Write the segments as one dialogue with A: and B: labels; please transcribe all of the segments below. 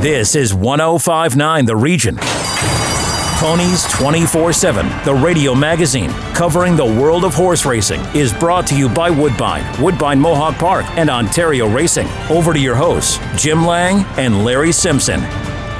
A: This is 1059 The Region. Ponies 24 7, the radio magazine covering the world of horse racing, is brought to you by Woodbine, Woodbine Mohawk Park, and Ontario Racing. Over to your hosts, Jim Lang and Larry Simpson.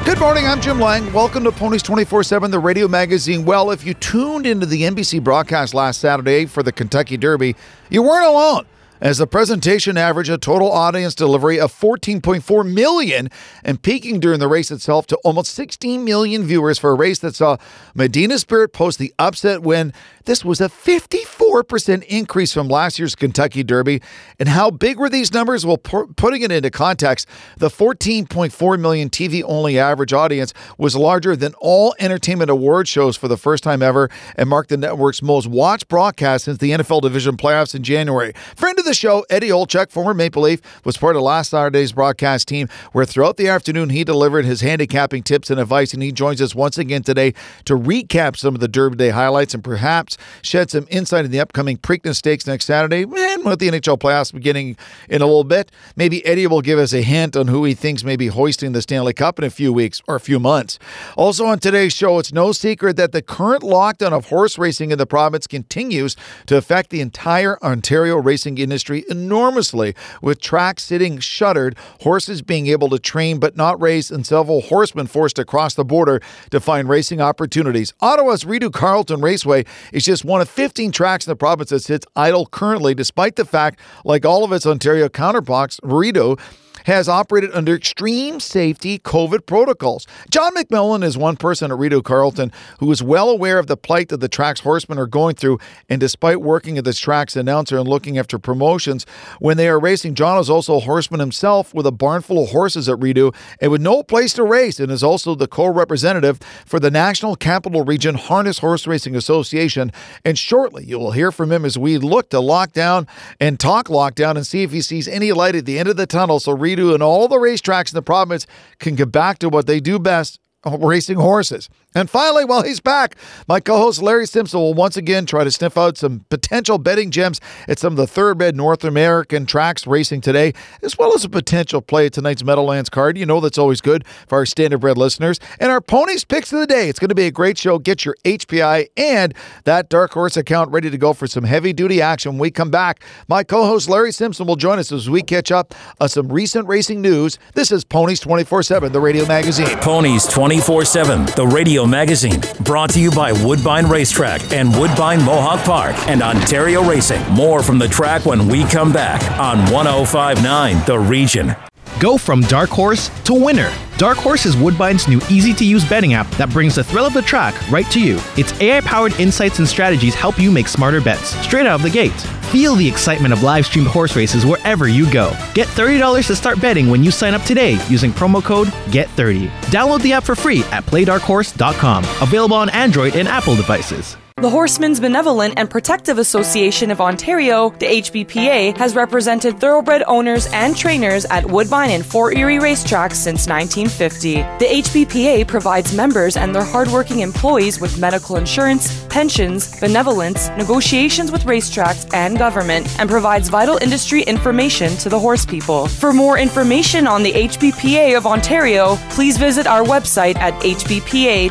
B: Good morning, I'm Jim Lang. Welcome to Ponies 24 7, the radio magazine. Well, if you tuned into the NBC broadcast last Saturday for the Kentucky Derby, you weren't alone as the presentation averaged a total audience delivery of 14.4 million and peaking during the race itself to almost 16 million viewers for a race that saw Medina Spirit post the upset win this was a 54% increase from last year's Kentucky Derby. And how big were these numbers? Well, putting it into context, the 14.4 million TV only average audience was larger than all entertainment award shows for the first time ever and marked the network's most watched broadcast since the NFL Division playoffs in January. Friend of the show, Eddie Olczyk, former Maple Leaf, was part of last Saturday's broadcast team, where throughout the afternoon he delivered his handicapping tips and advice. And he joins us once again today to recap some of the Derby Day highlights and perhaps shed some insight in the upcoming Preakness Stakes next Saturday. And with the NHL playoffs beginning in a little bit, maybe Eddie will give us a hint on who he thinks may be hoisting the Stanley Cup in a few weeks or a few months. Also on today's show, it's no secret that the current lockdown of horse racing in the province continues to affect the entire Ontario racing industry enormously, with tracks sitting shuttered, horses being able to train but not race, and several horsemen forced to cross the border to find racing opportunities. Ottawa's Rideau Carleton Raceway is just one of 15 tracks in the province that sits idle currently, despite the fact, like all of its Ontario counterparts, Rideau has operated under extreme safety COVID protocols. John McMillan is one person at Rideau Carleton who is well aware of the plight that the track's horsemen are going through. And despite working as the track's announcer and looking after promotions, when they are racing, John is also a horseman himself with a barn full of horses at Rideau and with no place to race, and is also the co representative for the National Capital Region Harness Horse Racing Association. And shortly, you will hear from him as we look to lockdown and talk lockdown and see if he sees any light at the end of the tunnel. So, Rideau and all the racetracks in the province can get back to what they do best racing horses. And finally, while he's back, my co host Larry Simpson will once again try to sniff out some potential betting gems at some of the thoroughbred North American tracks racing today, as well as a potential play at tonight's Meadowlands card. You know that's always good for our standardbred listeners. And our ponies picks of the day. It's going to be a great show. Get your HPI and that Dark Horse account ready to go for some heavy duty action when we come back. My co host Larry Simpson will join us as we catch up on some recent racing news. This is Ponies 24 7, the radio magazine.
A: Ponies 24 7, the radio Magazine, brought to you by Woodbine Racetrack and Woodbine Mohawk Park and Ontario Racing. More from the track when we come back on 1059 The Region.
C: Go from dark horse to winner. Dark Horse is Woodbine's new easy to use betting app that brings the thrill of the track right to you. Its AI powered insights and strategies help you make smarter bets straight out of the gate. Feel the excitement of live streamed horse races wherever you go. Get $30 to start betting when you sign up today using promo code GET30. Download the app for free at playdarkhorse.com. Available on Android and Apple devices.
D: The Horsemen's Benevolent and Protective Association of Ontario, the HBPA, has represented thoroughbred owners and trainers at Woodbine and Fort Erie racetracks since 1950. The HBPA provides members and their hardworking employees with medical insurance, pensions, benevolence, negotiations with racetracks and government, and provides vital industry information to the horse people. For more information on the HBPA of Ontario, please visit our website at hbpa.on.ca.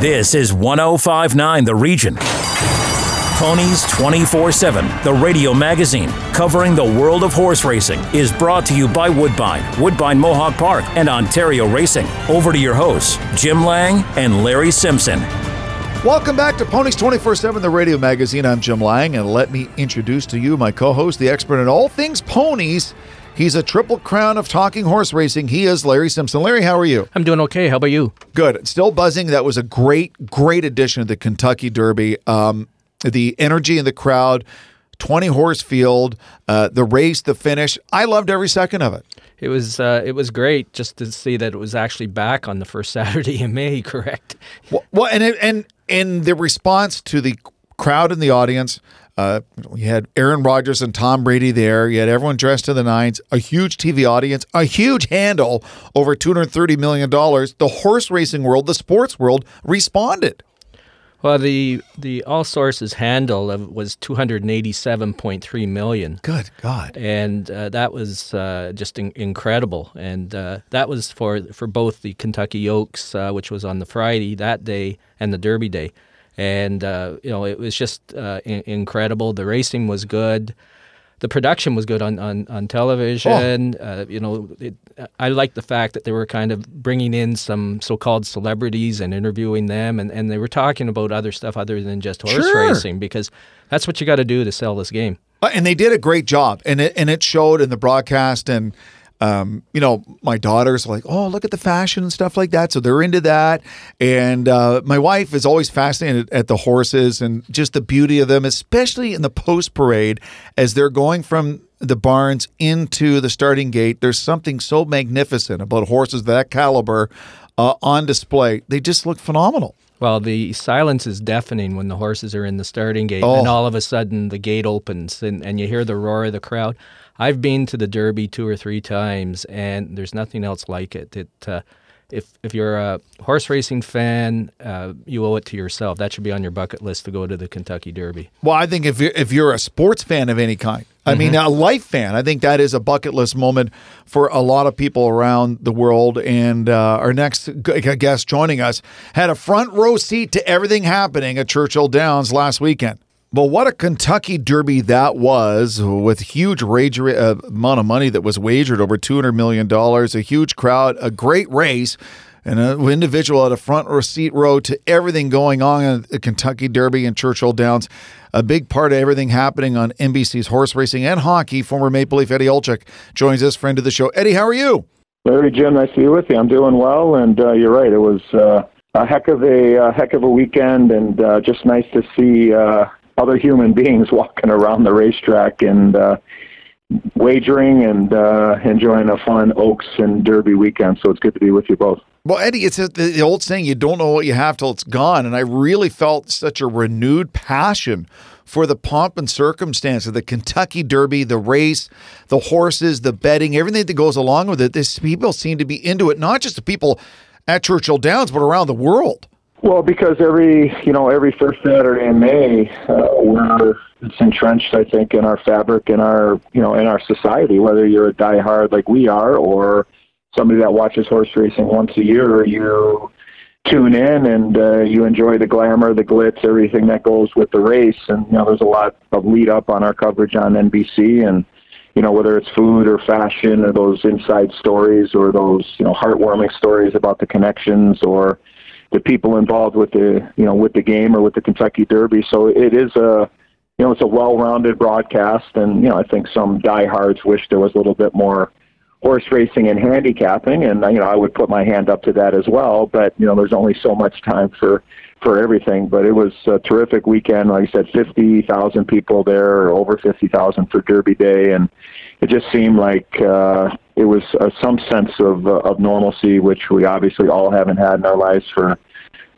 A: This is 1059 The Region. Ponies 24 7, the radio magazine covering the world of horse racing, is brought to you by Woodbine, Woodbine Mohawk Park, and Ontario Racing. Over to your hosts, Jim Lang and Larry Simpson.
B: Welcome back to Ponies 24 7, the radio magazine. I'm Jim Lang, and let me introduce to you my co host, the expert in all things ponies. He's a triple crown of talking horse racing. He is Larry Simpson. Larry, how are you?
E: I'm doing okay. How about you?
B: Good. Still buzzing. That was a great, great addition to the Kentucky Derby. Um, the energy in the crowd 20 horse field, uh, the race, the finish. I loved every second of it.
E: It was uh, it was great just to see that it was actually back on the first Saturday in May. Correct.
B: Well, well and it, and in the response to the crowd in the audience, uh, you had Aaron Rodgers and Tom Brady there. You had everyone dressed to the nines, a huge TV audience, a huge handle, over $230 million. The horse racing world, the sports world responded.
E: Well, the the all sources handle was 287.3 million.
B: Good God!
E: And uh, that was uh, just in- incredible. And uh, that was for for both the Kentucky Oaks, uh, which was on the Friday that day, and the Derby day and uh, you know it was just uh, in- incredible. The racing was good. The production was good on on, on television. Oh. Uh, you know, it, I like the fact that they were kind of bringing in some so-called celebrities and interviewing them, and, and they were talking about other stuff other than just horse
B: sure.
E: racing because that's what you got to do to sell this game.
B: Uh, and they did a great job, and it and it showed in the broadcast and um, you know, my daughters like, oh, look at the fashion and stuff like that. So they're into that. And uh, my wife is always fascinated at the horses and just the beauty of them, especially in the post parade as they're going from the barns into the starting gate. There's something so magnificent about horses that caliber uh, on display. They just look phenomenal.
E: Well, the silence is deafening when the horses are in the starting gate,
B: oh.
E: and all of a sudden the gate opens and, and you hear the roar of the crowd. I've been to the Derby two or three times, and there's nothing else like it. It uh, if if you're a horse racing fan, uh, you owe it to yourself. That should be on your bucket list to go to the Kentucky Derby.
B: Well, I think if you're, if you're a sports fan of any kind, I mm-hmm. mean a life fan, I think that is a bucket list moment for a lot of people around the world. And uh, our next guest joining us had a front row seat to everything happening at Churchill Downs last weekend. But what a Kentucky Derby that was with huge rage, uh, amount of money that was wagered over $200 million, a huge crowd, a great race, and an individual at a front row seat row to everything going on in the Kentucky Derby and Churchill Downs. A big part of everything happening on NBC's horse racing and hockey. Former Maple Leaf Eddie Olczyk joins us, friend of the show. Eddie, how are you?
F: Larry, Jim, nice to be with you. I'm doing well, and uh, you're right. It was uh, a heck of a uh, heck of a weekend, and uh, just nice to see uh, other human beings walking around the racetrack and uh, wagering and uh, enjoying a fun Oaks and Derby weekend. So it's good to be with you both.
B: Well, Eddie, it's the old saying, you don't know what you have till it's gone. And I really felt such a renewed passion for the pomp and circumstance of the Kentucky Derby, the race, the horses, the betting, everything that goes along with it. This people seem to be into it, not just the people at Churchill Downs, but around the world.
F: Well, because every you know every first Saturday in May, uh, we're it's entrenched, I think, in our fabric, in our you know in our society. Whether you're a diehard like we are, or somebody that watches horse racing once a year, you tune in and uh, you enjoy the glamour, the glitz, everything that goes with the race. And you know, there's a lot of lead up on our coverage on NBC, and you know whether it's food or fashion or those inside stories or those you know heartwarming stories about the connections or the people involved with the you know with the game or with the Kentucky Derby. So it is a you know it's a well-rounded broadcast, and you know I think some diehards wish there was a little bit more horse racing and handicapping, and you know I would put my hand up to that as well. But you know there's only so much time for for everything. But it was a terrific weekend. Like I said, fifty thousand people there, or over fifty thousand for Derby Day, and it just seemed like uh, it was uh, some sense of uh, of normalcy, which we obviously all haven't had in our lives for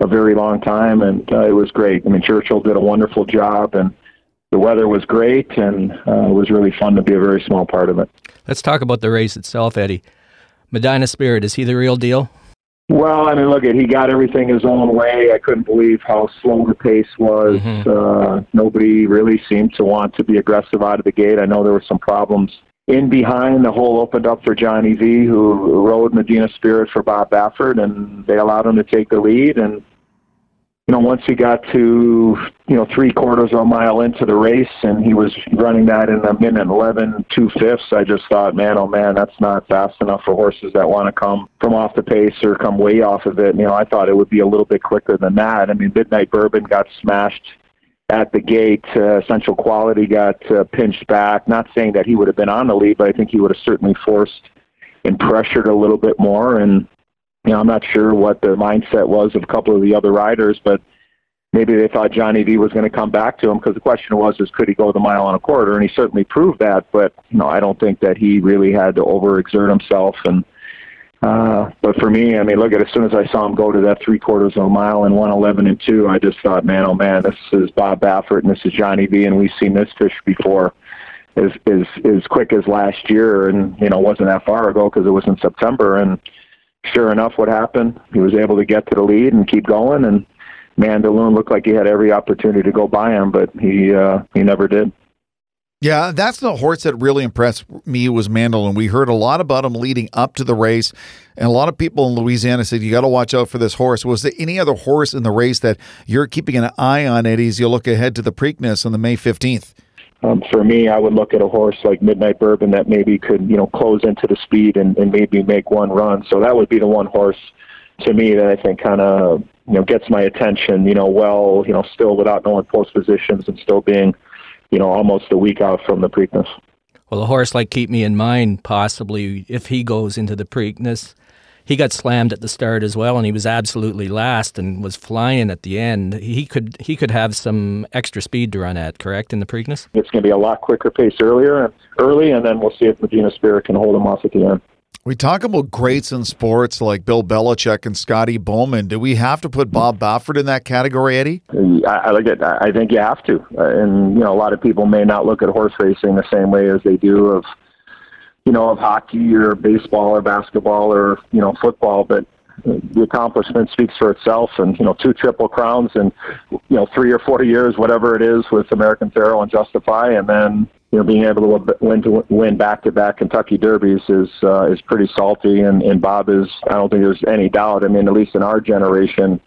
F: a very long time, and uh, it was great. I mean, Churchill did a wonderful job, and the weather was great, and uh, it was really fun to be a very small part of it.
E: Let's talk about the race itself, Eddie. Medina Spirit is he the real deal?
F: Well, I mean, look at he got everything his own way. I couldn't believe how slow the pace was. Mm-hmm. Uh, nobody really seemed to want to be aggressive out of the gate. I know there were some problems in behind. The hole opened up for Johnny V, who rode Medina Spirit for Bob Baffert, and they allowed him to take the lead. And you know, once he got to you know three quarters of a mile into the race, and he was running that in a minute eleven two fifths, I just thought, man, oh man, that's not fast enough for horses that want to come from off the pace or come way off of it. And, you know, I thought it would be a little bit quicker than that. I mean, Midnight Bourbon got smashed at the gate. Uh, Essential Quality got uh, pinched back. Not saying that he would have been on the lead, but I think he would have certainly forced and pressured a little bit more. And you know, I'm not sure what the mindset was of a couple of the other riders, but maybe they thought Johnny V was going to come back to him because the question was is could he go the mile on a quarter, and he certainly proved that. But you know, I don't think that he really had to overexert himself. And uh, but for me, I mean, look at as soon as I saw him go to that three quarters of a mile in one eleven and two, I just thought, man, oh man, this is Bob Baffert and this is Johnny V, and we've seen this fish before. As, as as quick as last year, and you know, wasn't that far ago because it was in September. And sure enough, what happened? He was able to get to the lead and keep going, and Mandaloun looked like he had every opportunity to go by him, but he uh, he never did.
B: Yeah, that's the horse that really impressed me was Mandaloun. We heard a lot about him leading up to the race, and a lot of people in Louisiana said you got to watch out for this horse. Was there any other horse in the race that you're keeping an eye on, Eddie, as you look ahead to the Preakness on the May fifteenth?
F: Um, for me, I would look at a horse like Midnight Bourbon that maybe could, you know, close into the speed and, and maybe make one run. So that would be the one horse to me that I think kind of you know gets my attention. You know, well, you know, still without knowing post positions and still being, you know, almost a week out from the Preakness.
E: Well, a horse like Keep Me in Mind, possibly if he goes into the Preakness, he got slammed at the start as well, and he was absolutely last and was flying at the end. He could he could have some extra speed to run at, correct, in the Preakness.
F: It's going to be a lot quicker pace earlier, early, and then we'll see if Medina Spirit can hold him off at the end.
B: We talk about greats in sports like Bill Belichick and Scotty Bowman. Do we have to put Bob Baffert in that category, Eddie?
F: I, I look at. I think you have to, uh, and you know, a lot of people may not look at horse racing the same way as they do of, you know, of hockey or baseball or basketball or you know football, but the accomplishment speaks for itself and you know two triple crowns and you know three or four years whatever it is with American Pharoah and Justify and then you know, being able to win to win back to back Kentucky Derbies is uh, is pretty salty, and and Bob is. I don't think there's any doubt. I mean, at least in our generation,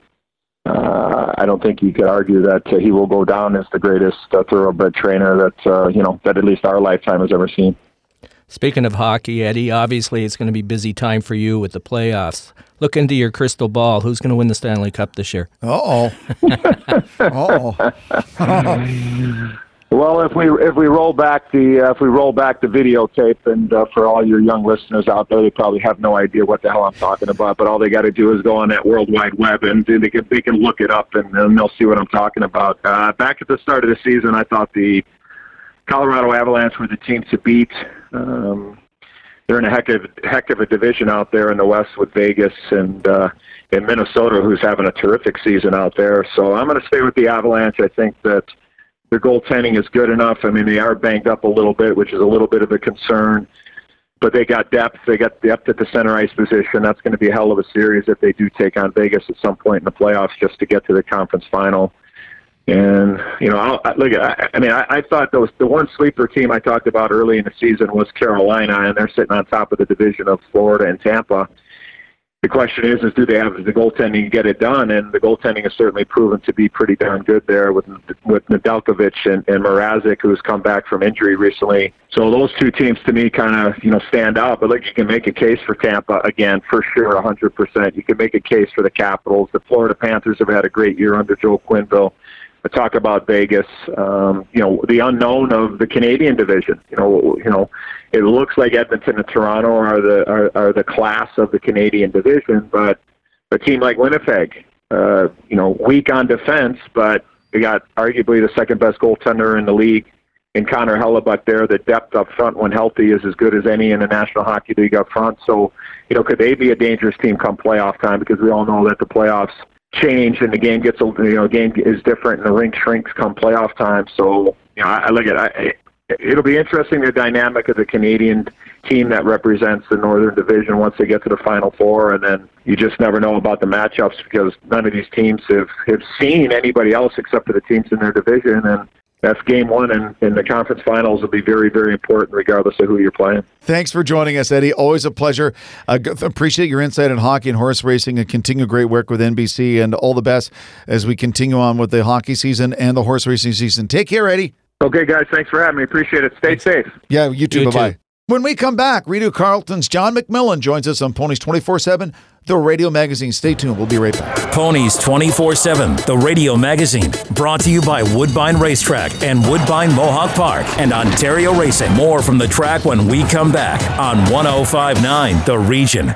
F: uh, I don't think you could argue that uh, he will go down as the greatest uh, thoroughbred trainer that uh, you know that at least our lifetime has ever seen.
E: Speaking of hockey, Eddie, obviously it's going to be busy time for you with the playoffs. Look into your crystal ball. Who's going to win the Stanley Cup this year?
B: Uh oh. uh oh.
F: Well, if we if we roll back the uh, if we roll back the videotape, and uh, for all your young listeners out there, they probably have no idea what the hell I'm talking about. But all they got to do is go on that World Wide Web, and they can they can look it up, and, and they'll see what I'm talking about. Uh, back at the start of the season, I thought the Colorado Avalanche were the team to beat. Um, they're in a heck of heck of a division out there in the West with Vegas and uh, and Minnesota, who's having a terrific season out there. So I'm going to stay with the Avalanche. I think that their goaltending is good enough. I mean, they are banged up a little bit, which is a little bit of a concern. But they got depth. They got depth at the center ice position. That's going to be a hell of a series if they do take on Vegas at some point in the playoffs, just to get to the conference final. And you know, I'll, look. I, I mean, I, I thought those the one sleeper team I talked about early in the season was Carolina, and they're sitting on top of the division of Florida and Tampa the question is, is do they have the goaltending to get it done? And the goaltending has certainly proven to be pretty darn good there with with Nedeljkovic and, and Mrazek, who's come back from injury recently. So those two teams to me kind of you know stand out. But look, you can make a case for Tampa again for sure, 100%. You can make a case for the Capitals. The Florida Panthers have had a great year under Joe Quenneville. Talk about Vegas, um, you know, the unknown of the Canadian division. You know, you know, it looks like Edmonton and Toronto are the are, are the class of the Canadian division, but a team like Winnipeg, uh, you know, weak on defense, but they got arguably the second best goaltender in the league in Connor Hellebuyck there. The depth up front when healthy is as good as any in the National Hockey League up front. So, you know, could they be a dangerous team come playoff time? Because we all know that the playoffs change and the game gets a you know game is different and the rink shrinks come playoff time. So you know I, I look at I, it'll be interesting the dynamic of the Canadian team that represents the Northern Division once they get to the Final Four, and then you just never know about the matchups because none of these teams have have seen anybody else except for the teams in their division and that's game one, and, and the conference finals will be very, very important regardless of who you're playing.
B: Thanks for joining us, Eddie. Always a pleasure. Uh, appreciate your insight in hockey and horse racing and continue great work with NBC, and all the best as we continue on with the hockey season and the horse racing season. Take care, Eddie.
F: Okay, guys. Thanks for having me. Appreciate it. Stay safe.
B: Yeah, you too. Bye bye. When we come back, Rideau Carleton's John McMillan joins us on Ponies 24 7 the radio magazine. Stay tuned. We'll be right back.
A: Ponies 24 7, the radio magazine. Brought to you by Woodbine Racetrack and Woodbine Mohawk Park and Ontario Racing. More from the track when we come back on 1059 The Region.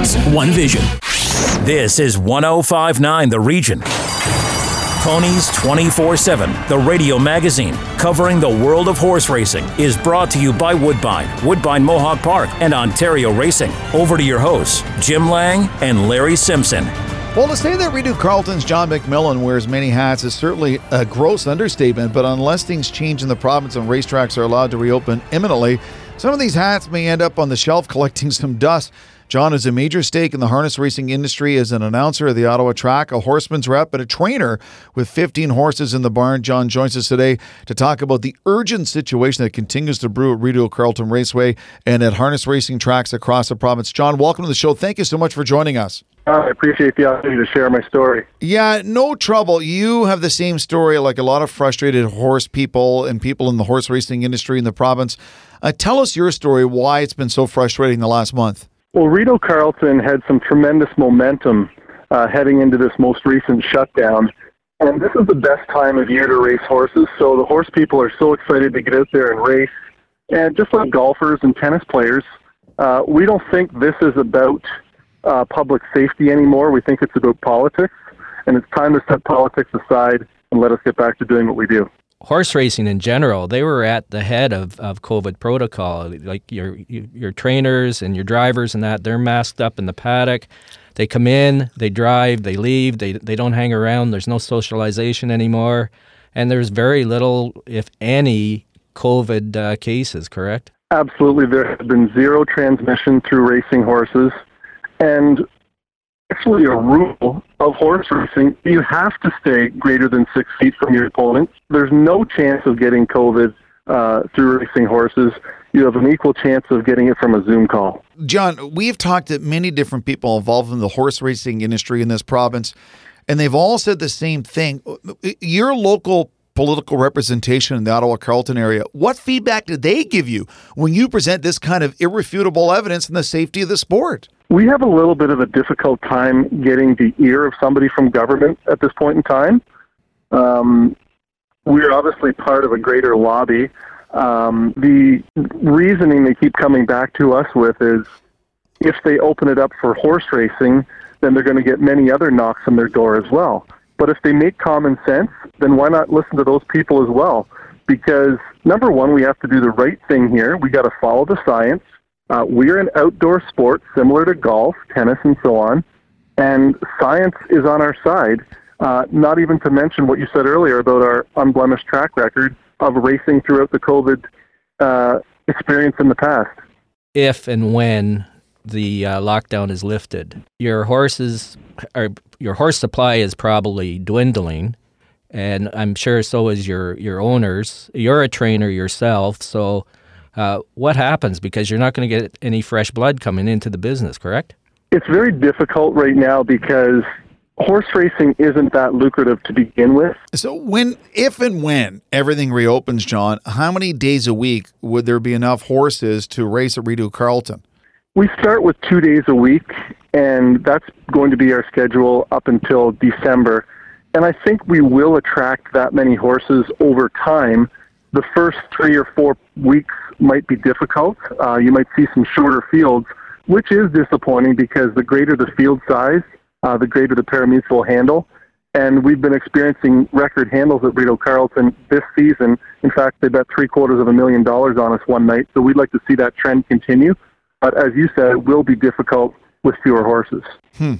G: one vision.
A: This is 1059 The Region. Ponies 24 7, the radio magazine covering the world of horse racing, is brought to you by Woodbine, Woodbine Mohawk Park, and Ontario Racing. Over to your hosts, Jim Lang and Larry Simpson.
B: Well, to say that Rideau Carleton's John McMillan wears many hats is certainly a gross understatement, but unless things change in the province and racetracks are allowed to reopen imminently, some of these hats may end up on the shelf collecting some dust. John has a major stake in the harness racing industry as an announcer of the Ottawa track, a horseman's rep, and a trainer with 15 horses in the barn. John joins us today to talk about the urgent situation that continues to brew at Rideau Carleton Raceway and at harness racing tracks across the province. John, welcome to the show. Thank you so much for joining us.
H: I appreciate the opportunity to share my story.
B: Yeah, no trouble. You have the same story like a lot of frustrated horse people and people in the horse racing industry in the province. Uh, tell us your story, why it's been so frustrating the last month.
H: Well, Rideau Carleton had some tremendous momentum uh, heading into this most recent shutdown. And this is the best time of year to race horses. So the horse people are so excited to get out there and race. And just like golfers and tennis players, uh, we don't think this is about uh, public safety anymore. We think it's about politics. And it's time to set politics aside and let us get back to doing what we do
E: horse racing in general, they were at the head of, of COVID protocol. Like your your trainers and your drivers and that, they're masked up in the paddock. They come in, they drive, they leave. They they don't hang around. There's no socialization anymore, and there's very little, if any, COVID uh, cases. Correct?
H: Absolutely, there have been zero transmission through racing horses, and actually a rule of horse racing. You have to stay greater than six feet from your opponent. There's no chance of getting COVID uh, through racing horses. You have an equal chance of getting it from a Zoom call.
B: John, we've talked to many different people involved in the horse racing industry in this province, and they've all said the same thing. Your local political representation in the Ottawa Carleton area, what feedback did they give you when you present this kind of irrefutable evidence in the safety of the sport?
H: We have a little bit of a difficult time getting the ear of somebody from government at this point in time. Um, we're obviously part of a greater lobby. Um, the reasoning they keep coming back to us with is if they open it up for horse racing, then they're going to get many other knocks on their door as well. But if they make common sense, then why not listen to those people as well? Because number one, we have to do the right thing here. We got to follow the science. Uh, we're an outdoor sport similar to golf, tennis, and so on, and science is on our side. Uh, not even to mention what you said earlier about our unblemished track record of racing throughout the COVID uh, experience in the past.
E: If and when the uh, lockdown is lifted, your horses are your horse supply is probably dwindling, and I'm sure so is your your owners. You're a trainer yourself, so uh, what happens because you're not going to get any fresh blood coming into the business, correct?
H: It's very difficult right now because horse racing isn't that lucrative to begin with.
B: So when if and when everything reopens, John, how many days a week would there be enough horses to race at Rideau Carleton?
H: We start with 2 days a week and that's going to be our schedule up until December. And I think we will attract that many horses over time. The first 3 or 4 weeks might be difficult. Uh, you might see some shorter fields, which is disappointing because the greater the field size, uh, the greater the pari-mutuel handle. And we've been experiencing record handles at Rideau Carleton this season. In fact, they bet three quarters of a million dollars on us one night. So we'd like to see that trend continue. But as you said, it will be difficult with fewer horses.
B: Hmm.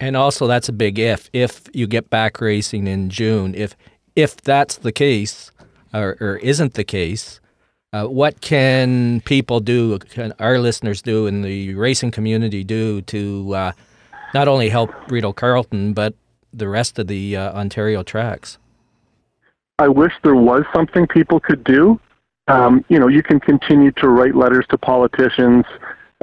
E: And also, that's a big if. If you get back racing in June, if if that's the case, or, or isn't the case, uh, what can people do? Can our listeners do, in the racing community do to uh, not only help Rideau Carleton but the rest of the uh, Ontario tracks?
H: I wish there was something people could do. Um, you know, you can continue to write letters to politicians,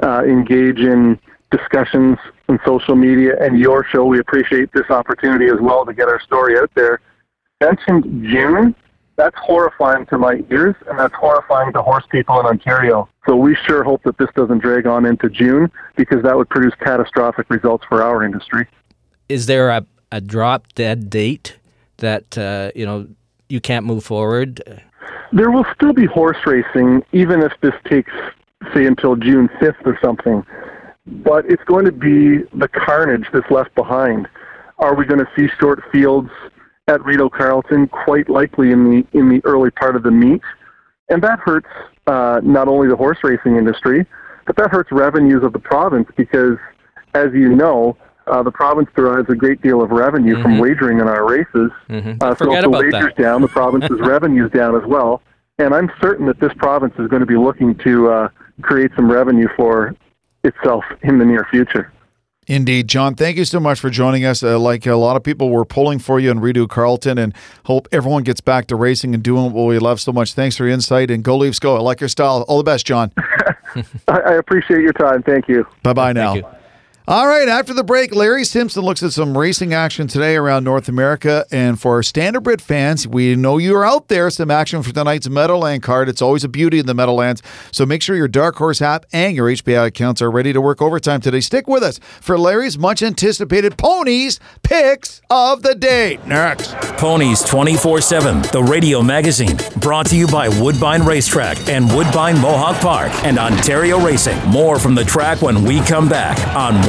H: uh, engage in discussions and social media and your show. We appreciate this opportunity as well to get our story out there. Mentioned June. That's horrifying to my ears, and that's horrifying to horse people in Ontario. So we sure hope that this doesn't drag on into June because that would produce catastrophic results for our industry.
E: Is there a, a drop dead date that uh, you know you can't move forward?
H: There will still be horse racing, even if this takes, say, until June 5th or something. But it's going to be the carnage that's left behind. Are we going to see short fields at Rideau Carleton? Quite likely in the in the early part of the meet, and that hurts uh, not only the horse racing industry, but that hurts revenues of the province because, as you know, uh, the province derives a great deal of revenue mm-hmm. from wagering in our races.
E: Mm-hmm.
H: Uh,
E: so
H: if the wagers
E: that.
H: down, the province's revenues down as well. And I'm certain that this province is going to be looking to uh, create some revenue for itself in the near future.
B: Indeed, John. Thank you so much for joining us. Uh, like a lot of people, we're pulling for you in Rideau Carleton, and hope everyone gets back to racing and doing what we love so much. Thanks for your insight, and go Leafs, go! I like your style. All the best, John.
H: I, I appreciate your time. Thank you.
B: Bye bye now. All right, after the break, Larry Simpson looks at some racing action today around North America. And for our Standardbred fans, we know you're out there. Some action for tonight's Meadowland card. It's always a beauty in the Meadowlands. So make sure your Dark Horse app and your HPI accounts are ready to work overtime today. Stick with us for Larry's much anticipated Ponies Picks of the Day. Next.
A: Ponies 24 7, the radio magazine. Brought to you by Woodbine Racetrack and Woodbine Mohawk Park and Ontario Racing. More from the track when we come back on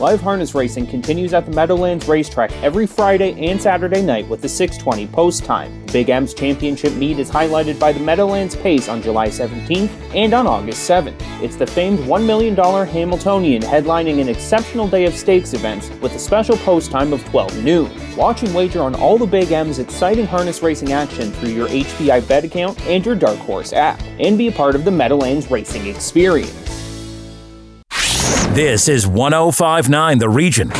I: Live harness racing continues at the Meadowlands Racetrack every Friday and Saturday night with the 620 post time. Big M's championship meet is highlighted by the Meadowlands Pace on July 17th and on August 7th. It's the famed $1 million Hambletonian headlining an exceptional day of stakes events with a special post time of 12 noon. Watch and wager on all the Big M's exciting harness racing action through your HPI bet account and your Dark Horse app, and be a part of the Meadowlands racing experience.
A: This is 1059 The Region.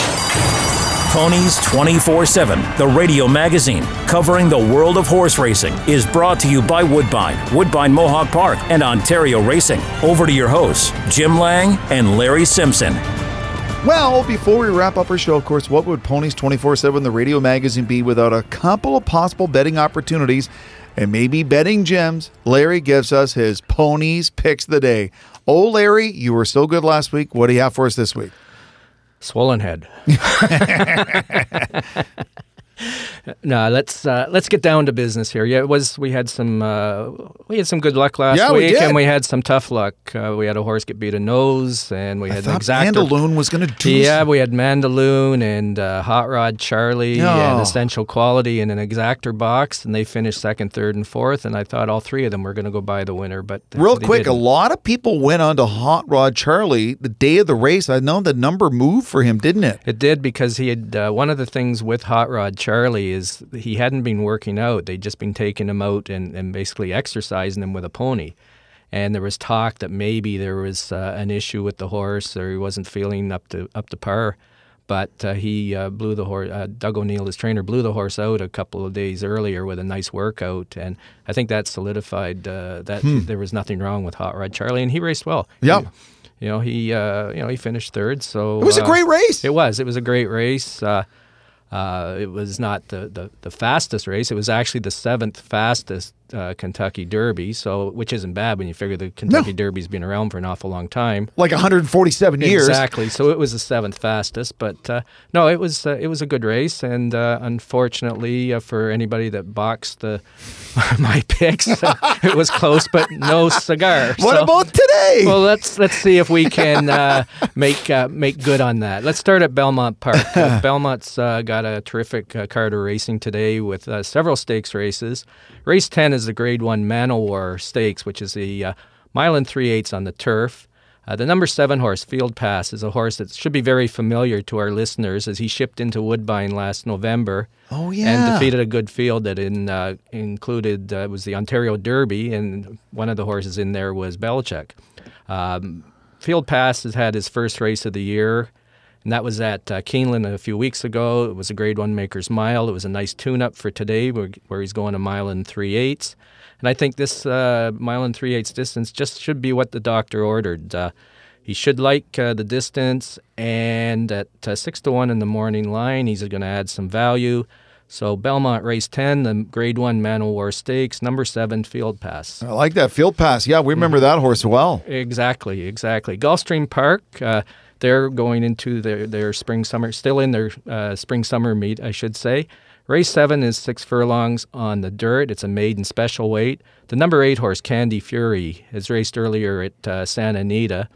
A: Ponies 24 7, the radio magazine covering the world of horse racing, is brought to you by Woodbine, Woodbine Mohawk Park, and Ontario Racing. Over to your hosts, Jim Lang and Larry Simpson.
B: Well, before we wrap up our show, of course, what would Ponies 24 7, the radio magazine, be without a couple of possible betting opportunities and maybe betting gems? Larry gives us his Ponies Picks of the Day. Oh, Larry, you were so good last week. What do you have for us this week?
E: Swollen head. No, let's uh, let's get down to business here. Yeah, it was. We had some uh, we had some good luck last
B: Yeah,
E: week,
B: did.
E: and we had some tough luck. Uh, we had a horse get beat a nose, and we
B: I
E: had an exacta.
B: Mandaloun was going to do
E: Yeah, we had Mandaloun and uh, Hot Rod Charlie
B: No.
E: and Essential Quality in an exacta box, and they finished second, third, and fourth. And I thought all three of them were going to go by the winner, but
B: Real
E: they
B: quick, a
E: didn't.
B: lot of people went on to Hot Rod Charlie the day of the race. I know the number moved for him, didn't it?
E: It did because he had uh, one of the things with Hot Rod Charlie is he hadn't been working out. They'd just been taking him out and, and basically exercising him with a pony. And there was talk that maybe there was uh, an issue with the horse or he wasn't feeling up to up to par. But uh, he uh, blew the horse. Uh, Doug O'Neill, his trainer, blew the horse out a couple of days earlier with a nice workout, and I think that solidified uh, that
B: Hmm.
E: there was nothing wrong with Hot Rod Charlie, and he raced well.
B: Yeah.
E: You know, he uh, you know he finished third. So
B: It was a
E: uh,
B: great race.
E: It was. It was a great race. Uh, uh, it was not the, the, the fastest race. It was actually the seventh fastest uh, Kentucky Derby. So, which isn't bad when you figure the Kentucky Derby's been around for an awful long time.
B: Like 147 years.
E: Exactly. So it was the seventh fastest, but uh, no, it was uh, it was a good race, and uh, unfortunately uh, for anybody that boxed the my picks, uh, it was close, but no cigar.
B: What
E: So-
B: about today?
E: well, let's let's see if we can uh, make uh, make good on that. Let's start at Belmont Park. Belmont's uh, got a terrific uh, Carter racing today with uh, several stakes races. Race ten is the Grade One Man o' War Stakes, which is the uh, mile and three eighths on the turf. Uh, the number seven horse, Field Pass, is a horse that should be very familiar to our listeners as he shipped into Woodbine last November.
B: Oh,
E: And defeated a good field that in, uh, included uh, was the Ontario Derby, and one of the horses in there was Belichick. Um, Field Pass has had his first race of the year, and that was at uh, Keeneland a few weeks ago. It was a Grade One Maker's Mile. It was a nice tune-up for today, where, where he's going a mile and three eighths. And I think this uh, mile and three eighths distance just should be what the doctor ordered. Uh, he should like uh, the distance, and at uh, six to one in the morning line, he's going to add some value. So Belmont race ten, the Grade One Man o' War Stakes, number seven Field Pass.
B: I like that field pass. Yeah, we remember that horse well.
E: Exactly, exactly. Gulfstream Park, uh, they're going into their, their spring summer, still in their uh, spring summer meet, I should say. Race seven is six furlongs on the dirt. It's a maiden special weight. The number eight horse, Candy Fury, has raced earlier at uh, Santa Anita,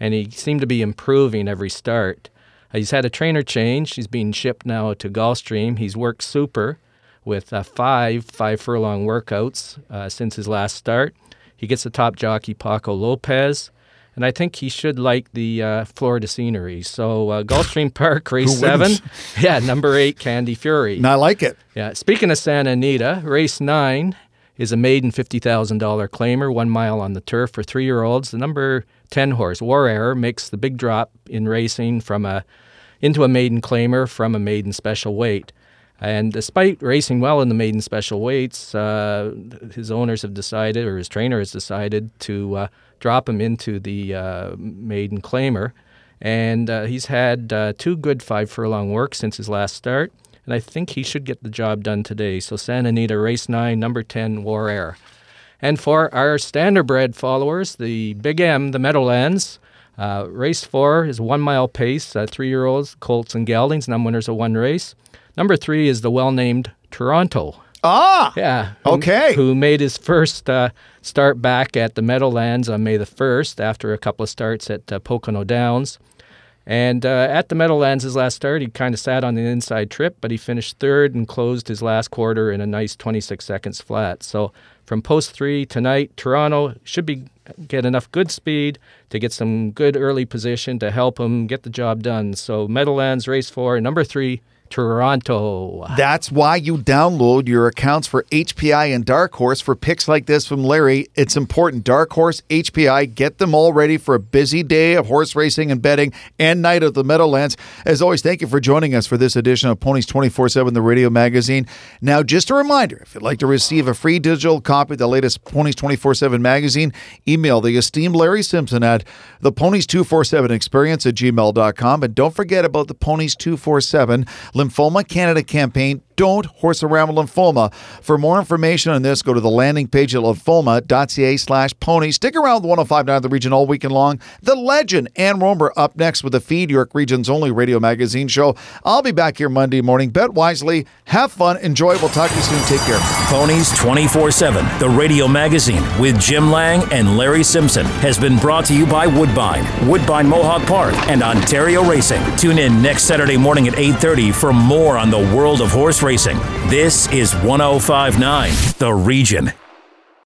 E: and he seemed to be improving every start. He's had a trainer change. He's being shipped now to Gulfstream. He's worked super with uh, five five furlong workouts uh, since his last start. He gets the top jockey Paco Lopez, and I think he should like the uh, Florida scenery. So uh, Gulfstream Park, race seven, yeah, number eight, Candy Fury.
B: And I like it.
E: Yeah. Speaking of Santa Anita, race nine is a maiden fifty thousand dollar claimer, one mile on the turf for three year olds. The number ten horse, War Error, makes the big drop in racing from a into a maiden claimer from a maiden special weight. And despite racing well in the maiden special weights, uh, his owners have decided, or his trainer has decided, to uh, drop him into the uh, maiden claimer. And uh, he's had uh, two good five furlong works since his last start. And I think he should get the job done today. So Santa Anita, race nine, number 10, War Air. And for our standardbred followers, the Big M, the Meadowlands, uh, race four is one mile pace, uh, three year olds, Colts and Geldings, none winners of one race. Number three is the well named Toronto.
B: Ah,
E: Yeah. who-
B: Okay.
E: Who made his first uh, start back at the Meadowlands on May the 1st after a couple of starts at uh, Pocono Downs. And uh, at the Meadowlands, his last start, he kind of sat on the inside trip, but he finished third and closed his last quarter in a nice 26 seconds flat. So from post three tonight, Toronto should be get enough good speed to get some good early position to help him get the job done. So Meadowlands race four, number three, Toronto.
B: That's why you download your accounts for HPI and Dark Horse for picks like this from Larry. It's important. Dark Horse, HPI, get them all ready for a busy day of horse racing and betting and night of the Meadowlands. As always, thank you for joining us for this edition of Ponies 24 7, the radio magazine. Now, just a reminder if you'd like to receive a free digital copy of the latest Ponies 24 7 magazine, email the esteemed Larry Simpson at the Ponies 247 experience at gmail.com. And don't forget about the Ponies 247 Lymphoma Canada campaign don't horse around with lymphoma. For more information on this, go to the landing page at lymphoma.ca slash pony. Stick around with 1059 The Region all weekend long. The legend, Ann Romer, up next with the Feed York Region's only radio magazine show. I'll be back here Monday morning. Bet wisely, have fun, enjoy. We'll talk to you soon. Take care.
A: Ponies 24 7, the radio magazine with Jim Lang and Larry Simpson, has been brought to you by Woodbine, Woodbine Mohawk Park, and Ontario Racing. Tune in next Saturday morning at 8.30 for more on the world of horse racing. This is 1059 The Region.